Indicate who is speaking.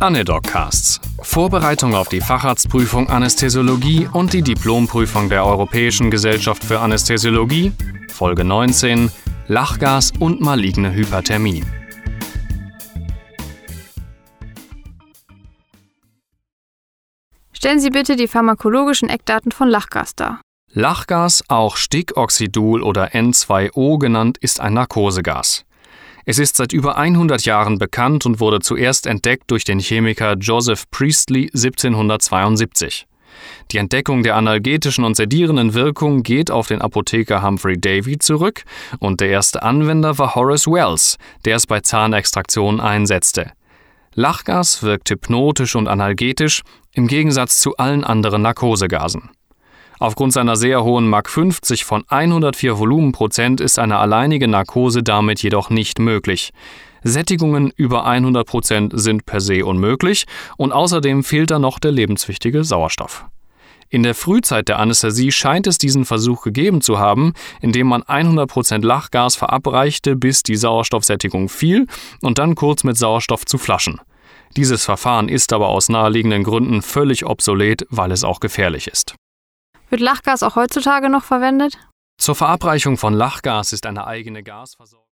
Speaker 1: Anedoccasts. Vorbereitung auf die Facharztprüfung Anästhesiologie und die Diplomprüfung der Europäischen Gesellschaft für Anästhesiologie. Folge 19. Lachgas und maligne Hyperthermie.
Speaker 2: Stellen Sie bitte die pharmakologischen Eckdaten von Lachgas dar.
Speaker 1: Lachgas, auch Stickoxidul oder N2O genannt, ist ein Narkosegas. Es ist seit über 100 Jahren bekannt und wurde zuerst entdeckt durch den Chemiker Joseph Priestley 1772. Die Entdeckung der analgetischen und sedierenden Wirkung geht auf den Apotheker Humphrey Davy zurück und der erste Anwender war Horace Wells, der es bei Zahnextraktionen einsetzte. Lachgas wirkt hypnotisch und analgetisch im Gegensatz zu allen anderen Narkosegasen. Aufgrund seiner sehr hohen Mach 50 von 104 Volumenprozent ist eine alleinige Narkose damit jedoch nicht möglich. Sättigungen über 100 Prozent sind per se unmöglich und außerdem fehlt da noch der lebenswichtige Sauerstoff. In der Frühzeit der Anästhesie scheint es diesen Versuch gegeben zu haben, indem man 100% Lachgas verabreichte, bis die Sauerstoffsättigung fiel und dann kurz mit Sauerstoff zu flaschen. Dieses Verfahren ist aber aus naheliegenden Gründen völlig obsolet, weil es auch gefährlich ist.
Speaker 2: Wird Lachgas auch heutzutage noch verwendet?
Speaker 1: Zur Verabreichung von Lachgas ist eine eigene Gasversorgung